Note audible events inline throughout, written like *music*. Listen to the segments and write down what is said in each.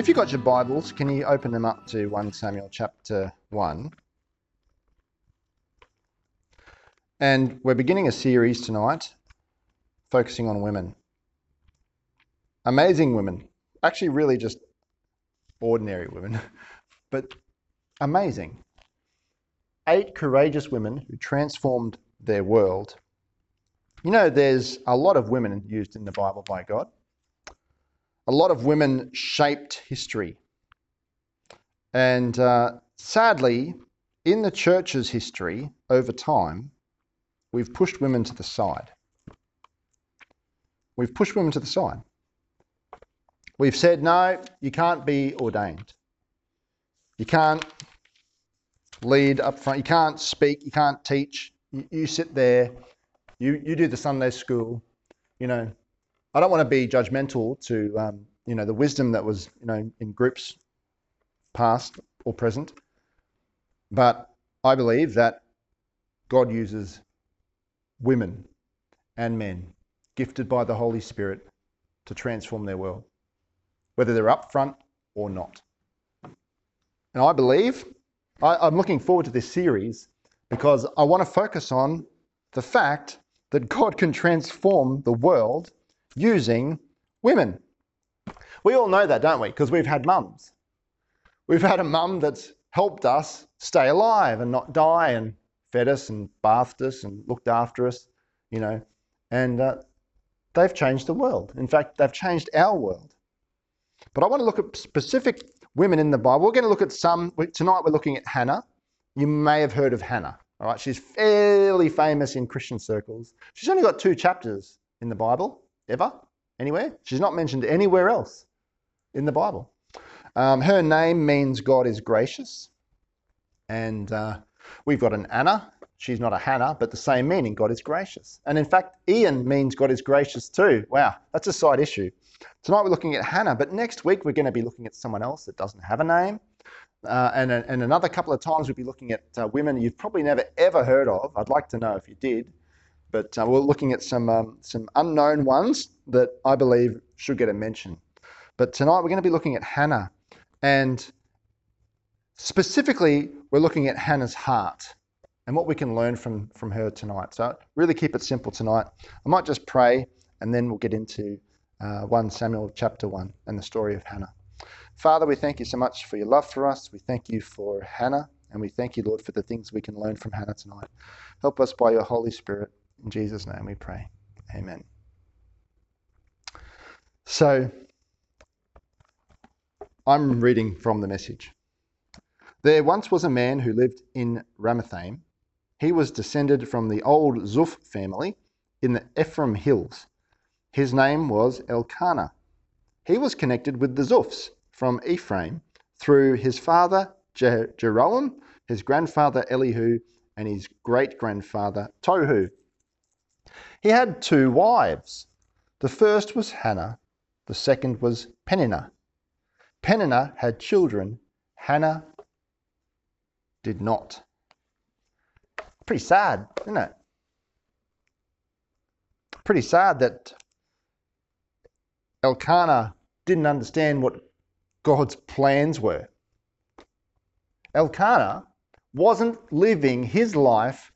If you've got your Bibles, can you open them up to 1 Samuel chapter 1? And we're beginning a series tonight focusing on women. Amazing women. Actually, really just ordinary women, *laughs* but amazing. Eight courageous women who transformed their world. You know, there's a lot of women used in the Bible by God. A lot of women shaped history. And uh, sadly, in the church's history, over time, we've pushed women to the side. We've pushed women to the side. We've said, no, you can't be ordained. You can't lead up front. You can't speak. You can't teach. You, you sit there. You, you do the Sunday school. You know, I don't want to be judgmental to, um, you know, the wisdom that was, you know, in groups past or present. But I believe that God uses women and men gifted by the Holy Spirit to transform their world, whether they're up front or not. And I believe, I, am looking forward to this series because I want to focus on the fact that God can transform the world using women. We all know that, don't we? Because we've had mums. We've had a mum that's helped us stay alive and not die and fed us and bathed us and looked after us, you know, and uh, they've changed the world. In fact, they've changed our world. But I want to look at specific women in the Bible. We're going to look at some. Tonight we're looking at Hannah. You may have heard of Hannah. All right, she's fairly famous in Christian circles. She's only got two chapters in the Bible, ever, anywhere. She's not mentioned anywhere else in the Bible. Um, her name means God is gracious. And uh, We've got an Anna. She's not a Hannah, but the same meaning, God is gracious. And in fact, Ian means God is gracious too. Wow, that's a side issue. Tonight we're looking at Hannah, but next week we're going to be looking at someone else that doesn't have a name. Uh, and, and another couple of times we'll be looking at uh, women you've probably never ever heard of. I'd like to know if you did. But uh, we're looking at some, um, some unknown ones that I believe should get a mention. But tonight we're going to be looking at Hannah. And specifically, we're looking at Hannah's heart and what we can learn from, from her tonight. So, really keep it simple tonight. I might just pray and then we'll get into uh, 1 Samuel chapter 1 and the story of Hannah. Father, we thank you so much for your love for us. We thank you for Hannah and we thank you, Lord, for the things we can learn from Hannah tonight. Help us by your Holy Spirit. In Jesus' name we pray. Amen. So, I'm reading from the message. There once was a man who lived in Ramathaim. He was descended from the old Zuph family in the Ephraim hills. His name was Elkanah. He was connected with the Zuphs from Ephraim through his father Jeroham, his grandfather Elihu, and his great grandfather Tohu. He had two wives. The first was Hannah, the second was Peninnah. Peninnah had children. Hannah did not. Pretty sad, isn't it? Pretty sad that Elkanah didn't understand what God's plans were. Elkanah wasn't living his life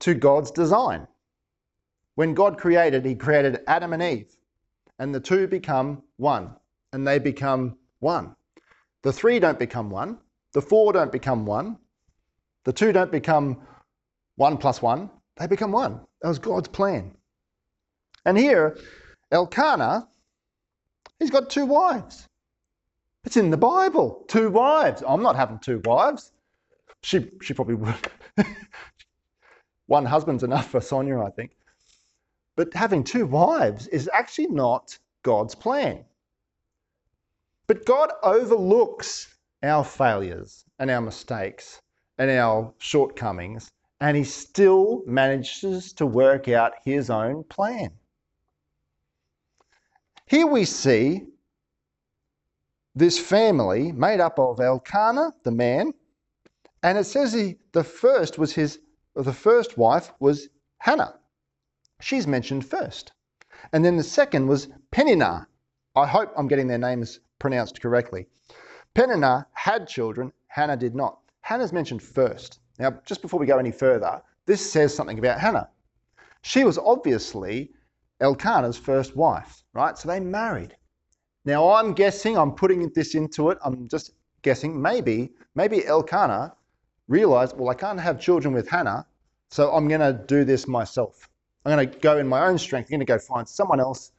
to God's design. When God created, he created Adam and Eve, and the two become one, and they become one. The three don't become one, the four don't become one, the two don't become one plus one, they become one. That was God's plan. And here, Elkanah, he's got two wives. It's in the Bible. Two wives. I'm not having two wives. She, she probably would. *laughs* One husband's enough for Sonia, I think. But having two wives is actually not God's plan. But God overlooks our failures and our mistakes and our shortcomings, and he still manages to work out his own plan. Here we see this family made up of Elkanah, the man, and it says he, the first was his, the first wife was Hannah. She's mentioned first. And then the second was Peninnah. I hope I'm getting their names pronounced correctly. Peninnah had children, Hannah did not. Hannah's mentioned first. Now, just before we go any further, this says something about Hannah. She was obviously Elkanah's first wife, right? So they married. Now I'm guessing, I'm putting this into it, I'm just guessing, maybe, maybe Elkanah realized, well, I can't have children with Hannah, so I'm going to do this myself. I'm going to go in my own strength. I'm going to go find someone else,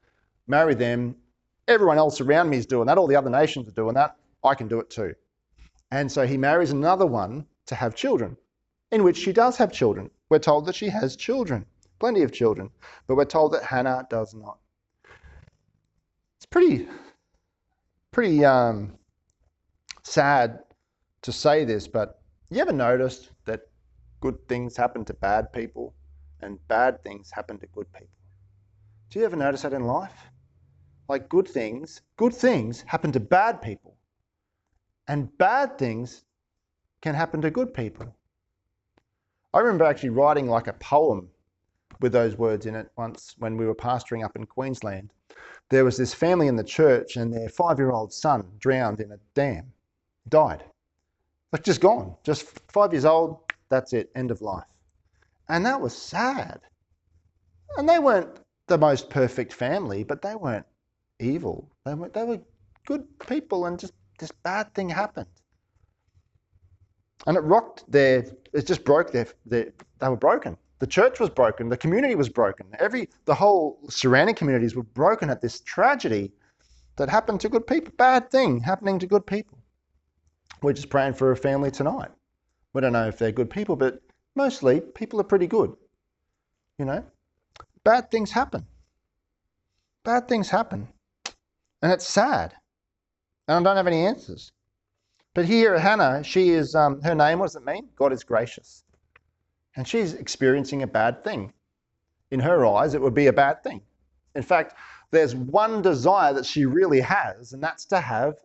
marry them. Everyone else around me is doing that. All the other nations are doing that. I can do it too. And so he marries another one to have children, in which she does have children. We're told that she has children, plenty of children, but we're told that Hannah does not. It's pretty, pretty um, sad to say this, but you ever noticed that good things happen to bad people and bad things happen to good people? Do you ever notice that in life? Like good things, good things happen to bad people, and bad things can happen to good people. I remember actually writing like a poem with those words in it once when we were pastoring up in Queensland. There was this family in the church, and their five year old son drowned in a dam, died. Like just gone, just five years old, that's it, end of life. And that was sad. And they weren't the most perfect family, but they weren't evil. They were, they were good people, and just this bad thing happened. And it rocked their, it just broke their, their, they were broken. The church was broken, the community was broken, every, the whole surrounding communities were broken at this tragedy that happened to good people, bad thing happening to good people. We're just praying for a family tonight. We don't know if they're good people, but mostly people are pretty good. You know, bad things happen. Bad things happen. And it's sad. And I don't have any answers. But here, Hannah, she is, um, her name, what does it mean? God is gracious. And she's experiencing a bad thing. In her eyes, it would be a bad thing. In fact, there's one desire that she really has, and that's to have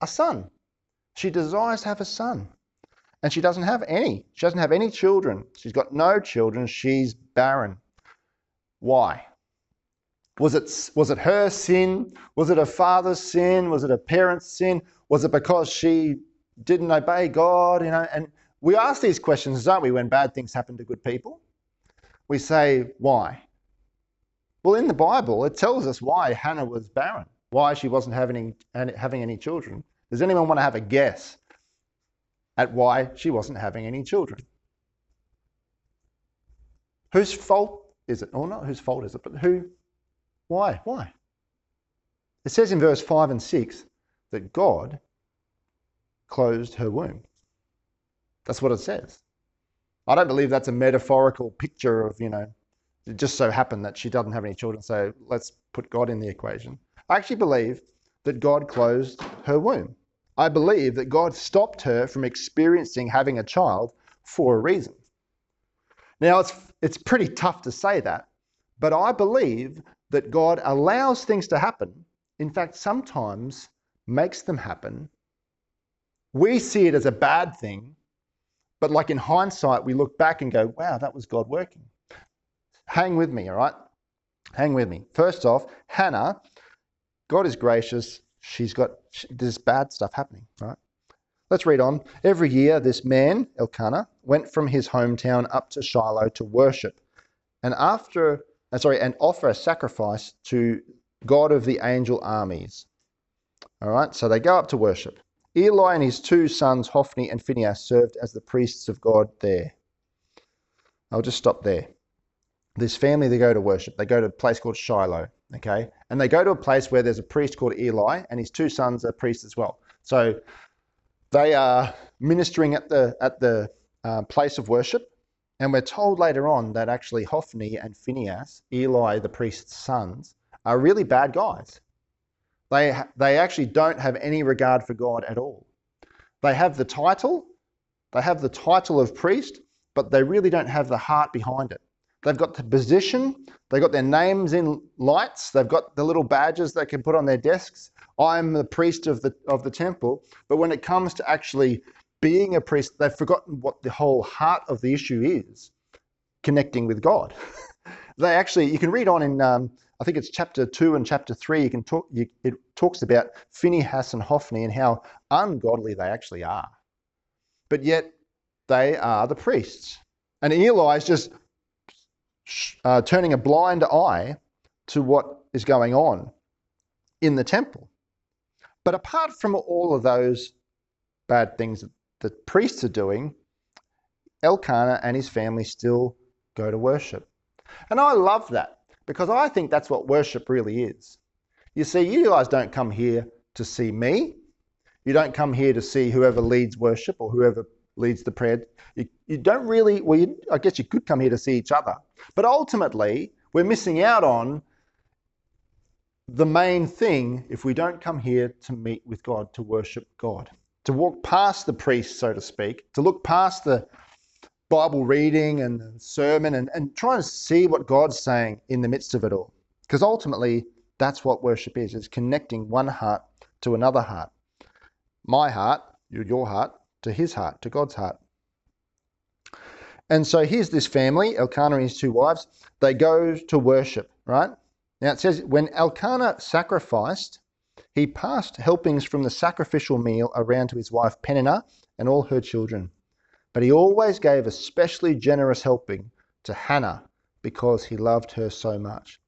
a son. She desires to have a son. And she doesn't have any. She doesn't have any children. She's got no children. She's barren. Why? Was it, was it her sin? Was it her father's sin? Was it her parents' sin? Was it because she didn't obey God? You know, and we ask these questions, don't we, when bad things happen to good people? We say, why? Well, in the Bible, it tells us why Hannah was barren, why she wasn't having, having any children. Does anyone want to have a guess at why she wasn't having any children? Whose fault is it? Or not whose fault is it, but who? Why? Why? It says in verse 5 and 6 that God closed her womb. That's what it says. I don't believe that's a metaphorical picture of, you know, it just so happened that she doesn't have any children, so let's put God in the equation. I actually believe that God closed her womb. I believe that God stopped her from experiencing having a child for a reason. Now, it's, it's pretty tough to say that, but I believe that God allows things to happen. In fact, sometimes makes them happen. We see it as a bad thing, but like in hindsight, we look back and go, wow, that was God working. Hang with me, all right? Hang with me. First off, Hannah, God is gracious. She's got this bad stuff happening, right? Let's read on. Every year, this man, Elkanah, went from his hometown up to Shiloh to worship. And after, uh, sorry, and offer a sacrifice to God of the angel armies. All right, so they go up to worship. Eli and his two sons, Hophni and Phinehas, served as the priests of God there. I'll just stop there. This family, they go to worship. They go to a place called Shiloh, okay? And they go to a place where there's a priest called Eli, and his two sons are priests as well. So they are ministering at the at the uh, place of worship, and we're told later on that actually Hophni and Phinehas, Eli the priest's sons, are really bad guys. They, they actually don't have any regard for God at all. They have the title, they have the title of priest, but they really don't have the heart behind it. They've got the position, they've got their names in lights, they've got the little badges they can put on their desks. I'm the priest of the, of the temple. But when it comes to actually being a priest, they've forgotten what the whole heart of the issue is connecting with God. *laughs* they actually, you can read on in um, I think it's chapter two and chapter three. You can talk. You, it talks about Phinehas and Hophni and how ungodly they actually are, but yet they are the priests. And Eli is just uh, turning a blind eye to what is going on in the temple. But apart from all of those bad things that the priests are doing, Elkanah and his family still go to worship. And I love that because I think that's what worship really is. You see, you guys don't come here to see me. You don't come here to see whoever leads worship or whoever leads the prayer. You, you don't really, well, you, I guess you could come here to see each other. But ultimately, we're missing out on the main thing if we don't come here to meet with God, to worship God, to walk past the priest, so to speak, to look past the Bible reading and the sermon and, and try and see what God's saying in the midst of it all. Because ultimately, that's what worship is, is connecting one heart to another heart. My heart, your heart, to his heart, to God's heart. And so here's this family, Elkanah and his two wives. They go to worship, right? Now it says, when Elkanah sacrificed, he passed helpings from the sacrificial meal around to his wife Peninnah and all her children. But he always gave a specially generous helping to Hannah because he loved her so much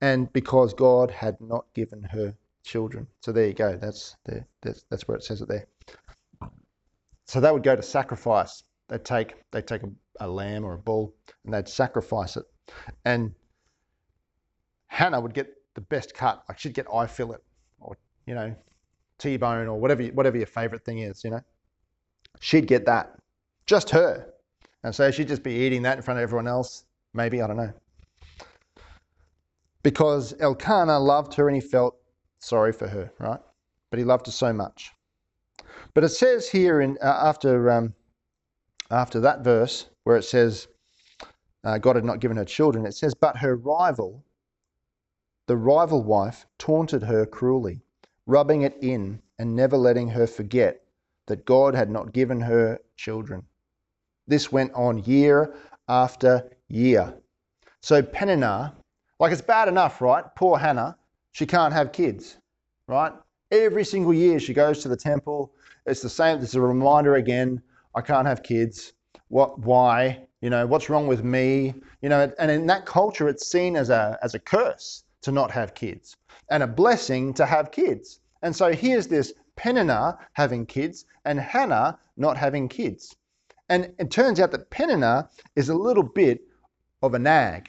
and because God had not given her children. So there you go. That's, the, that's, that's where it says it there. So they would go to sacrifice. They'd take, they'd take a, a lamb or a bull and they'd sacrifice it. And Hannah would get the best cut. Like she'd get eye fillet or, you know, T-bone or whatever, whatever your favorite thing is, you know. She'd get that. Just her. And so she'd just be eating that in front of everyone else. Maybe, I don't know. Because Elkanah loved her and he felt sorry for her, right? But he loved her so much. But it says here in uh, after um, after that verse where it says uh, God had not given her children, it says, but her rival the rival wife taunted her cruelly, rubbing it in and never letting her forget that God had not given her children. This went on year after year. So Peninnah, like it's bad enough, right? Poor Hannah, she can't have kids, right? Every single year she goes to the temple. It's the same, it's a reminder again, I can't have kids. What why? You know, what's wrong with me? You know, and in that culture it's seen as a as a curse to not have kids and a blessing to have kids. And so here's this Peninnah having kids and Hannah not having kids. And it turns out that Peninnah is a little bit of a nag.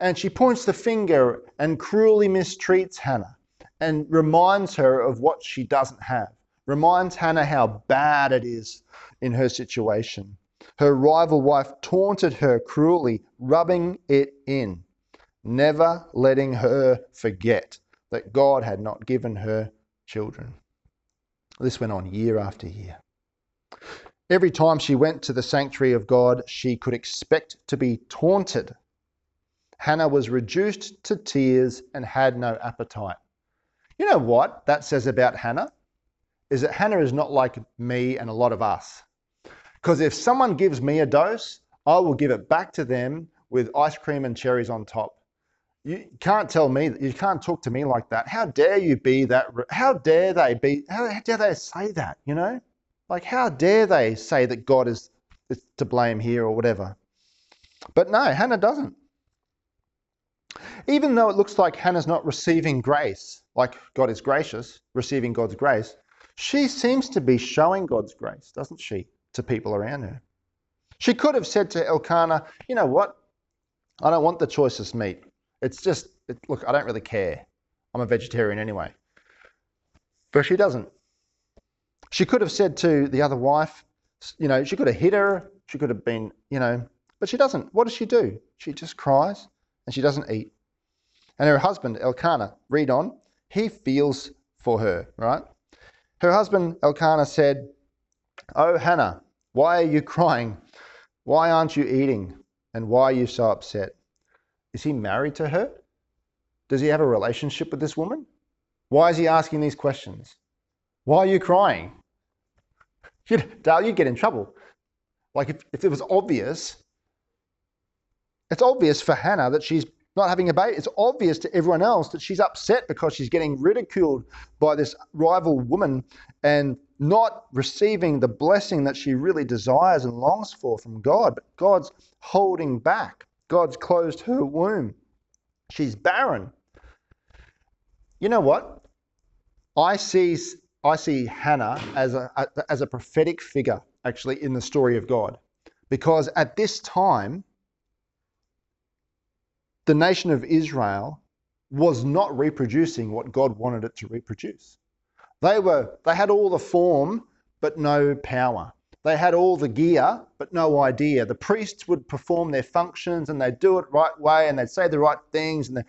And she points the finger and cruelly mistreats Hannah and reminds her of what she doesn't have, reminds Hannah how bad it is in her situation. Her rival wife taunted her cruelly, rubbing it in never letting her forget that God had not given her children. This went on year after year. Every time she went to the sanctuary of God, she could expect to be taunted. Hannah was reduced to tears and had no appetite. You know what that says about Hannah? Is that Hannah is not like me and a lot of us. Because if someone gives me a dose, I will give it back to them with ice cream and cherries on top. You can't tell me that you can't talk to me like that. How dare you be that? How dare they be? How dare they say that? You know, like how dare they say that God is, is to blame here or whatever? But no, Hannah doesn't. Even though it looks like Hannah's not receiving grace, like God is gracious, receiving God's grace, she seems to be showing God's grace, doesn't she, to people around her? She could have said to Elkanah, you know what? I don't want the choicest meat. It's just, it, look, I don't really care. I'm a vegetarian anyway. But she doesn't. She could have said to the other wife, you know, she could have hit her. She could have been, you know, but she doesn't. What does she do? She just cries and she doesn't eat. And her husband, Elkanah, read on, he feels for her, right? Her husband, Elkanah, said, Oh, Hannah, why are you crying? Why aren't you eating? And why are you so upset? Is he married to her? Does he have a relationship with this woman? Why is he asking these questions? Why are you crying? *laughs* You'd, Dale, you'd get in trouble. Like if, if it was obvious, it's obvious for Hannah that she's not having a baby. It's obvious to everyone else that she's upset because she's getting ridiculed by this rival woman and not receiving the blessing that she really desires and longs for from God. But God's holding back, God's closed her womb. She's barren. You know what? I see, I see Hannah as a, as a prophetic figure, actually, in the story of God. Because at this time, the nation of Israel was not reproducing what God wanted it to reproduce. They were they had all the form but no power. They had all the gear but no idea. The priests would perform their functions and they'd do it right way and they'd say the right things and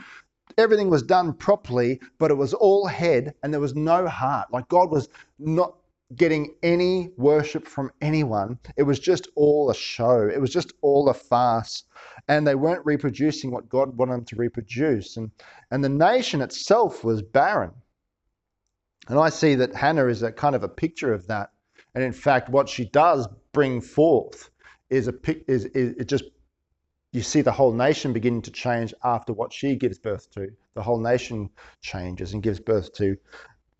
everything was done properly, but it was all head and there was no heart. Like God was not getting any worship from anyone. It was just all a show. It was just all a farce. And they weren't reproducing what God wanted them to reproduce. And, and the nation itself was barren. And I see that Hannah is a kind of a picture of that. And in fact, what she does bring forth is a is, is it just you see the whole nation beginning to change after what she gives birth to. The whole nation changes and gives birth to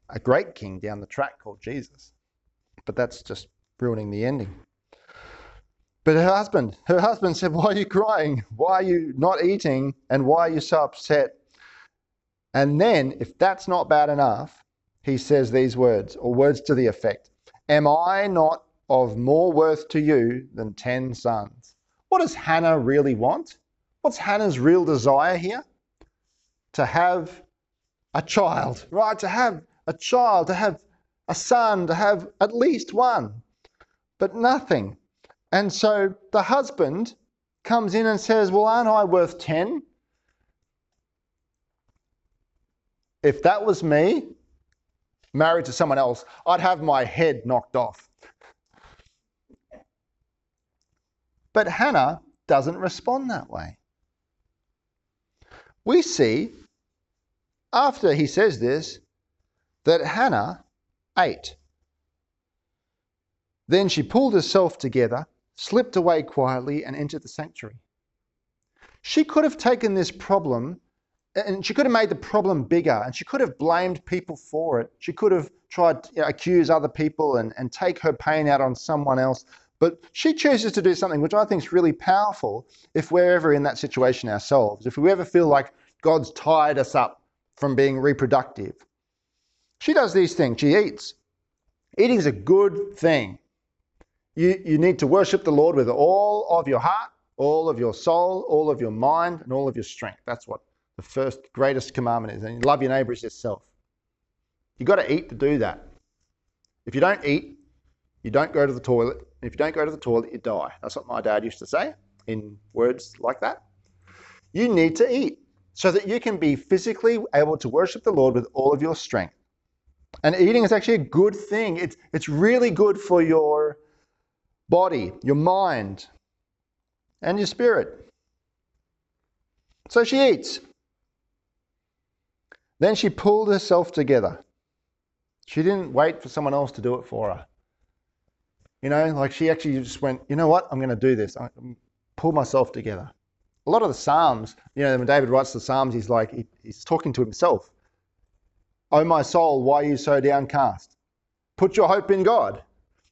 a great king down the track called Jesus but that's just ruining the ending. But her husband, her husband said, Why are you crying? Why are you not eating? And why are you so upset? And then, if that's not bad enough, he says these words, or words to the effect Am I not of more worth to you than 10 sons? What does Hannah really want? What's Hannah's real desire here? To have a child, right? To have a child, to have a son, to have at least one, but nothing. And so the husband comes in and says, Well, aren't I worth 10? If that was me, married to someone else, I'd have my head knocked off. But Hannah doesn't respond that way. We see, after he says this, that Hannah 8. Then she pulled herself together, slipped away quietly, and entered the sanctuary. She could have taken this problem and she could have made the problem bigger and she could have blamed people for it. She could have tried to accuse other people and, and take her pain out on someone else. But she chooses to do something which I think is really powerful if we're ever in that situation ourselves. If we ever feel like God's tied us up from being reproductive, she does these things. She eats. Eating is a good thing. You, you need to worship the Lord with all of your heart, all of your soul, all of your mind, and all of your strength. That's what the first greatest commandment is. And love your neighbor as yourself. You've got to eat to do that. If you don't eat, you don't go to the toilet. If you don't go to the toilet, you die. That's what my dad used to say in words like that. You need to eat so that you can be physically able to worship the Lord with all of your strength. And eating is actually a good thing. It's, it's really good for your body, your mind, and your spirit. So she eats. Then she pulled herself together. She didn't wait for someone else to do it for her. You know, like she actually just went, you know what, I'm going to do this. I um, pull myself together. A lot of the Psalms, you know, when David writes the Psalms, he's like, he, he's talking to himself. O my soul, why are you so downcast? Put your hope in God.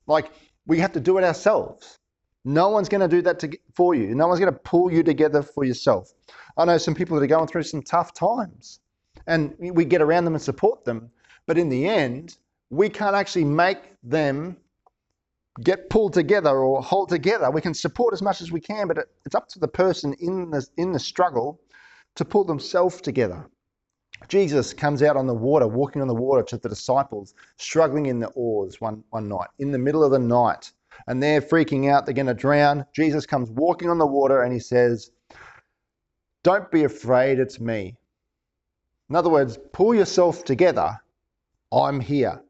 Like, we have to do it ourselves. No one's going to do that to, for you. No one's going to pull you together for yourself. I know some people that are going through some tough times, and we get around them and support them. But in the end, we can't actually make them get pulled together or hold together. We can support as much as we can, but it's up to the person in the, in the struggle to pull themselves together. Jesus comes out on the water, walking on the water to the disciples, struggling in the oars one, one night, in the middle of the night. And they're freaking out, they're going to drown. Jesus comes walking on the water and he says, Don't be afraid, it's me. In other words, pull yourself together. I'm here.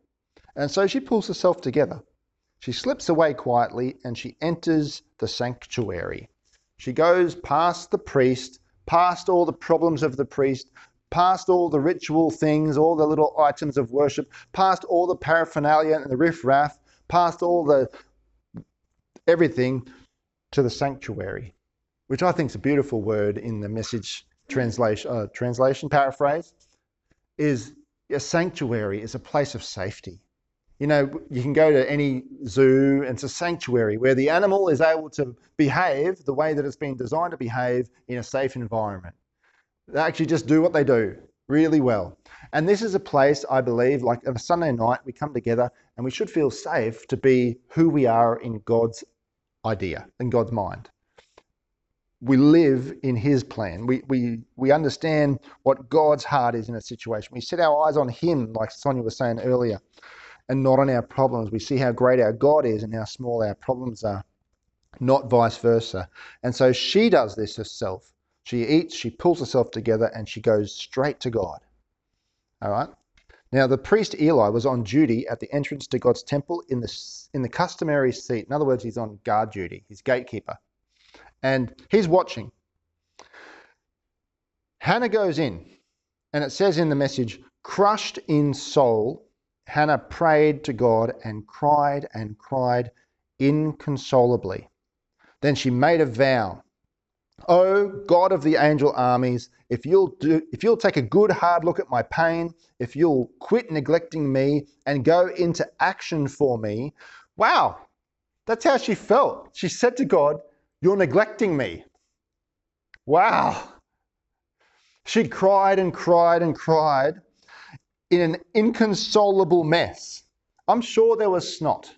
And so she pulls herself together. She slips away quietly and she enters the sanctuary. She goes past the priest, past all the problems of the priest, past all the ritual things, all the little items of worship, past all the paraphernalia and the riffraff, past all the everything to the sanctuary, which I think is a beautiful word in the message translation, uh, translation paraphrase, is a sanctuary is a place of safety. You know, you can go to any zoo and it's a sanctuary where the animal is able to behave the way that it's been designed to behave in a safe environment. They actually just do what they do really well. And this is a place, I believe, like on a Sunday night, we come together and we should feel safe to be who we are in God's idea, in God's mind. We live in His plan. We, we, we understand what God's heart is in a situation. We set our eyes on Him, like Sonia was saying earlier, and not on our problems. We see how great our God is and how small our problems are, not vice versa. And so she does this herself. She eats, she pulls herself together, and she goes straight to God. All right? Now, the priest Eli was on duty at the entrance to God's temple in the, in the customary seat. In other words, he's on guard duty, he's gatekeeper. And he's watching. Hannah goes in, and it says in the message, crushed in soul, Hannah prayed to God and cried and cried inconsolably. Then she made a vow O God of the angel armies, if you'll do if you'll take a good hard look at my pain, if you'll quit neglecting me and go into action for me. Wow. That's how she felt. She said to God, You're neglecting me. Wow. She cried and cried and cried in an inconsolable mess. I'm sure there was snot.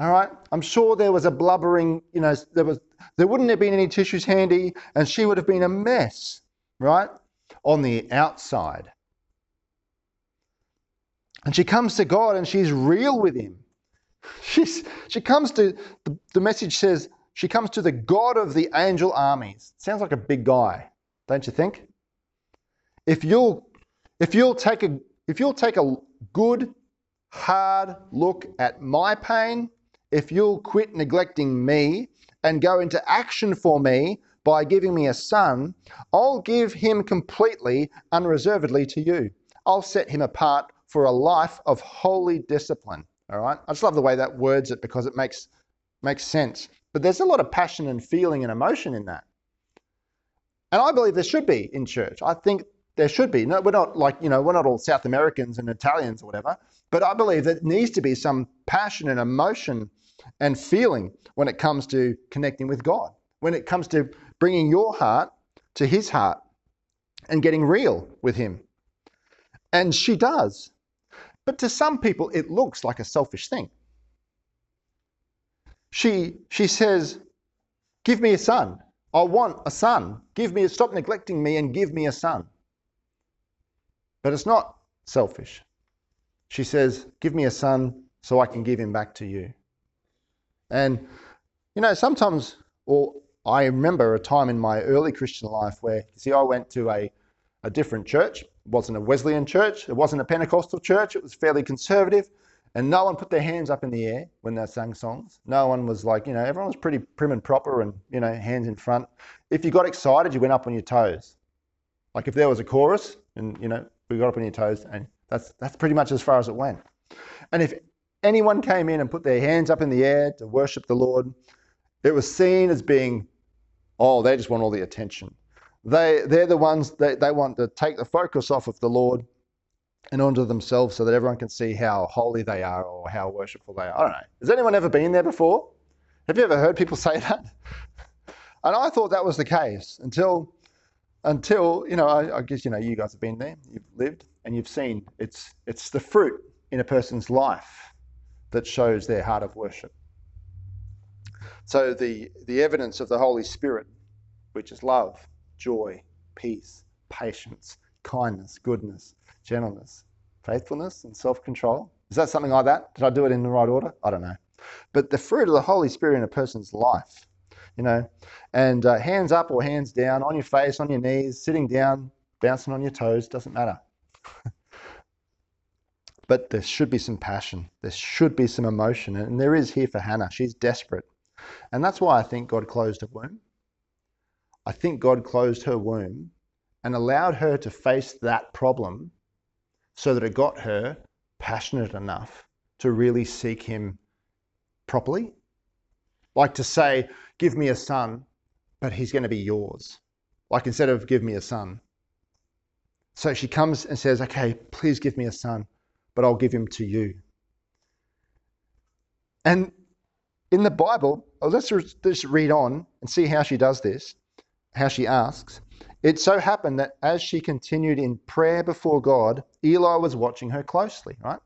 All right. I'm sure there was a blubbering, you know, there was there wouldn't have been any tissues handy, and she would have been a mess, right? On the outside. And she comes to God and she's real with him. *laughs* She's, she comes to, the, the message says, she comes to the God of the angel armies. Sounds like a big guy, don't you think? If you'll, if you'll take a, if you'll take a good, hard look at my pain, if you'll quit neglecting me and go into action for me by giving me a son, I'll give him completely, unreservedly to you. I'll set him apart for a life of holy discipline. All right. I just love the way that words it because it makes makes sense. But there's a lot of passion and feeling and emotion in that. And I believe there should be in church. I think there should be. No, we're not like, you know, we're not all South Americans and Italians or whatever, but I believe there needs to be some passion and emotion and feeling when it comes to connecting with God, when it comes to bringing your heart to His heart and getting real with Him. And she does. But to some people, it looks like a selfish thing. She, she says, Give me a son. I want a son. Give me a, stop neglecting me and give me a son. But it's not selfish. She says, Give me a son so I can give him back to you. And, you know, sometimes, or I remember a time in my early Christian life where, see, I went to a, a different church. It wasn't a Wesleyan church, it wasn't a Pentecostal church, it was fairly conservative. And no one put their hands up in the air when they sang songs. No one was like, you know, everyone was pretty prim and proper and, you know, hands in front. If you got excited, you went up on your toes. Like if there was a chorus and, you know, we got up on your toes and that's that's pretty much as far as it went. And if anyone came in and put their hands up in the air to worship the Lord, it was seen as being, oh, they just want all the attention. They, they're the ones that they want to take the focus off of the Lord and onto themselves so that everyone can see how holy they are or how worshipful they are. I don't know. Has anyone ever been there before? Have you ever heard people *laughs* say that? And I thought that was the case until, until you know, I, I guess you know you guys have been there, you've lived, and you've seen it's it's the fruit in a person's life that shows their heart of worship. So the, the evidence of the Holy Spirit, which is love, joy, peace, patience, kindness, goodness, gentleness, faithfulness, and self control. Is that something like that? Did I do it in the right order? I don't know. But the fruit of the Holy Spirit in a person's life, you know, and uh, hands up or hands down, on your face, on your knees, sitting down, bouncing on your toes, doesn't matter. *laughs* but there should be some passion. There should be some emotion. And there is here for Hannah. She's desperate. And that's why I think God closed her womb. I think God closed her womb and allowed her to face that problem so that it got her passionate enough to really seek Him properly. Like to say, Give me a son, but he's going to be yours. Like instead of give me a son. So she comes and says, Okay, please give me a son, but I'll give him to you. And in the Bible, oh, let's just read on and see how she does this, how she asks. It so happened that as she continued in prayer before God, Eli was watching her closely, right?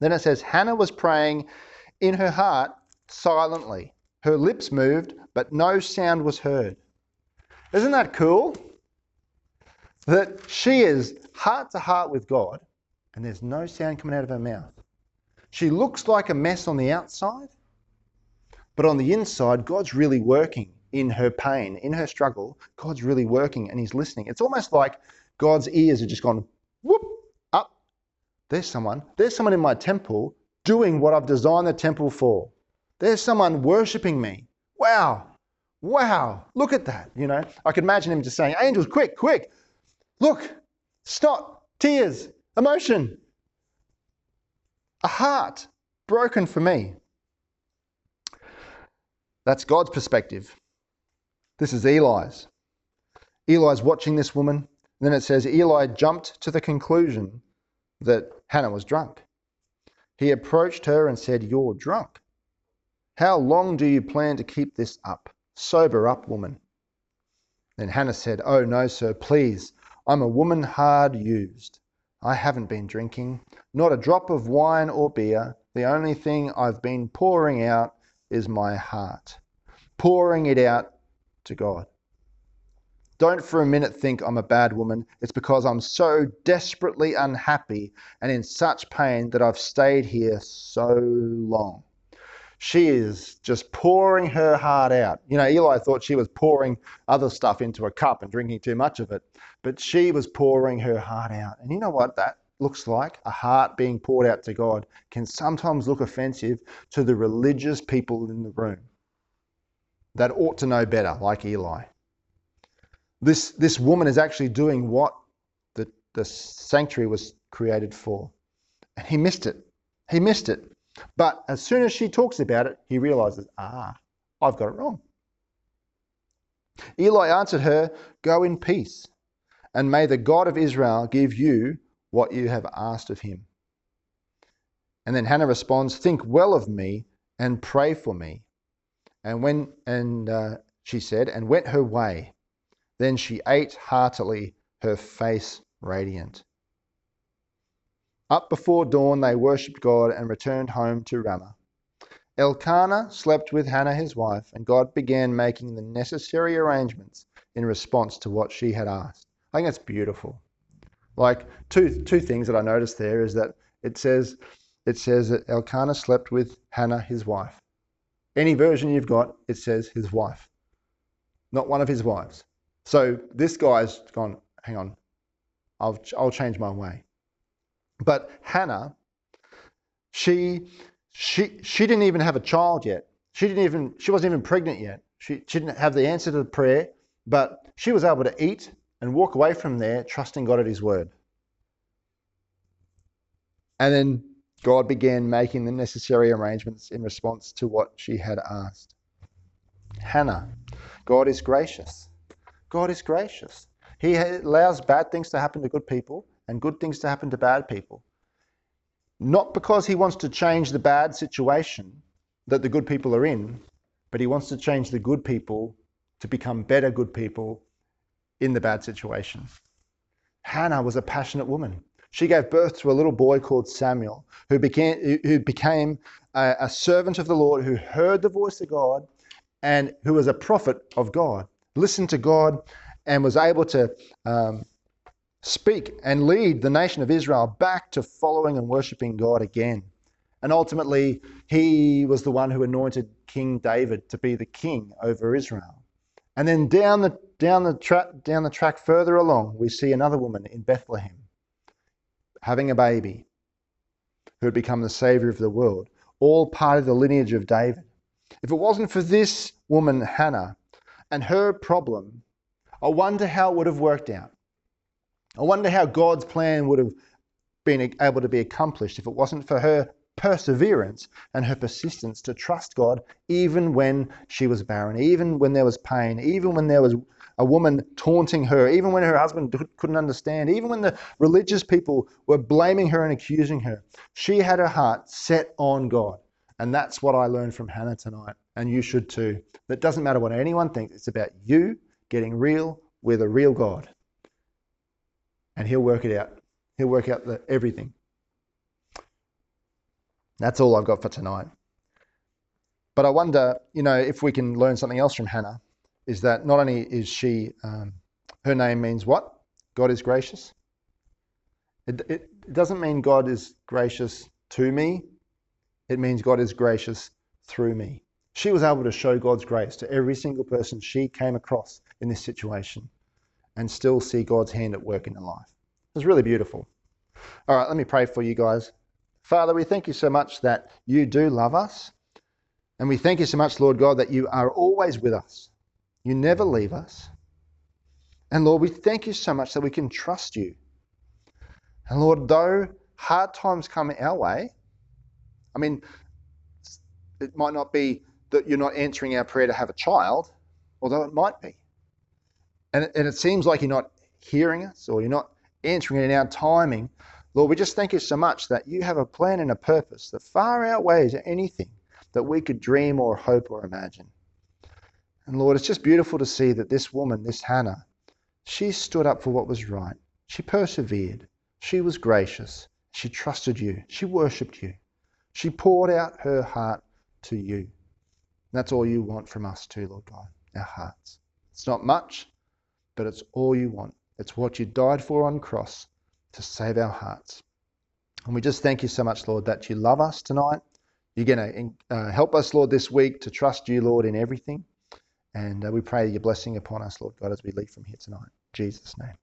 Then it says, Hannah was praying in her heart silently. Her lips moved, but no sound was heard. Isn't that cool? That she is heart to heart with God, and there's no sound coming out of her mouth. She looks like a mess on the outside, but on the inside, God's really working in her pain, in her struggle. God's really working and He's listening. It's almost like God's ears have just gone whoop up. There's someone. There's someone in my temple doing what I've designed the temple for. There's someone worshiping me. Wow. Wow. Look at that. You know, I could imagine him just saying, Angels, quick, quick. Look, stop, tears, emotion, a heart broken for me. That's God's perspective. This is Eli's. Eli's watching this woman. Then it says Eli jumped to the conclusion that Hannah was drunk. He approached her and said, You're drunk. How long do you plan to keep this up? Sober up, woman. Then Hannah said, Oh, no, sir, please. I'm a woman hard used. I haven't been drinking, not a drop of wine or beer. The only thing I've been pouring out is my heart, pouring it out to God. Don't for a minute think I'm a bad woman. It's because I'm so desperately unhappy and in such pain that I've stayed here so long. She is just pouring her heart out. You know, Eli thought she was pouring other stuff into a cup and drinking too much of it, but she was pouring her heart out. And you know what that looks like? A heart being poured out to God can sometimes look offensive to the religious people in the room that ought to know better, like Eli. This, this woman is actually doing what the, the sanctuary was created for. And he missed it. He missed it. But as soon as she talks about it, he realizes, ah, I've got it wrong. Eli answered her, Go in peace, and may the God of Israel give you what you have asked of him. And then Hannah responds, Think well of me and pray for me. And when and uh, she said, and went her way. Then she ate heartily, her face radiant. Up before dawn they worshipped God and returned home to Ramah. Elkanah slept with Hannah his wife, and God began making the necessary arrangements in response to what she had asked. I think that's beautiful. Like two two things that I noticed there is that it says it says that Elkanah slept with Hannah his wife. Any version you've got, it says his wife, not one of his wives. So this guy's gone, hang on, I'll, I'll change my way. But Hannah, she, she, she didn't even have a child yet. She didn't even, she wasn't even pregnant yet. She, she didn't have the answer to the prayer, but she was able to eat and walk away from there, trusting God at his word. And then God began making the necessary arrangements in response to what she had asked. Hannah, God is gracious. God is gracious. He allows bad things to happen to good people and good things to happen to bad people. Not because he wants to change the bad situation that the good people are in, but he wants to change the good people to become better good people in the bad situation. Hannah was a passionate woman. She gave birth to a little boy called Samuel, who became, who became a, a servant of the Lord, who heard the voice of God, and who was a prophet of God, listened to God, and was able to um, speak and lead the nation of Israel back to following and worshiping God again. And ultimately, he was the one who anointed King David to be the king over Israel. And then down the down the track down the track further along, we see another woman in Bethlehem having a baby who had become the savior of the world, all part of the lineage of David. If it wasn't for this woman, Hannah, and her problem, I wonder how it would have worked out. I wonder how God's plan would have been able to be accomplished if it wasn't for her perseverance and her persistence to trust God even when she was barren, even when there was pain, even when there was a woman taunting her, even when her husband couldn't understand, even when the religious people were blaming her and accusing her. She had her heart set on God. And that's what I learned from Hannah tonight. And you should too. It doesn't matter what anyone thinks, it's about you getting real with a real God. And He'll work it out. He'll work out the, everything. That's all I've got for tonight. But I wonder, you know, if we can learn something else from Hannah, is that not only is she, um, her name means what? God is gracious. It, it doesn't mean God is gracious to me, it means God is gracious through me. She was able to show God's grace to every single person she came across in this situation and still see God's hand at work in her life. It was really beautiful. All right, let me pray for you guys. Father, we thank you so much that you do love us. And we thank you so much, Lord God, that you are always with us. You never leave us. And Lord, we thank you so much that we can trust you. And Lord, though hard times come our way, I mean, it might not be that you're not answering our prayer to have a child, although it might be. And it, and it seems like you're not hearing us or you're not answering it in our timing. Lord, we just thank you so much that you have a plan and a purpose that far outweighs anything that we could dream or hope or imagine. And Lord, it's just beautiful to see that this woman, this Hannah, she stood up for what was right. She persevered. She was gracious. She trusted you. She worshipped you. She poured out her heart to you. And that's all you want from us too, Lord God, our hearts. It's not much, but it's all you want. It's what you died for on cross to save our hearts. And we just thank you so much, Lord, that you love us tonight. You're going to uh, help us, Lord, this week to trust you, Lord, in everything. And uh, we pray your blessing upon us, Lord God, as we leave from here tonight. In Jesus' name.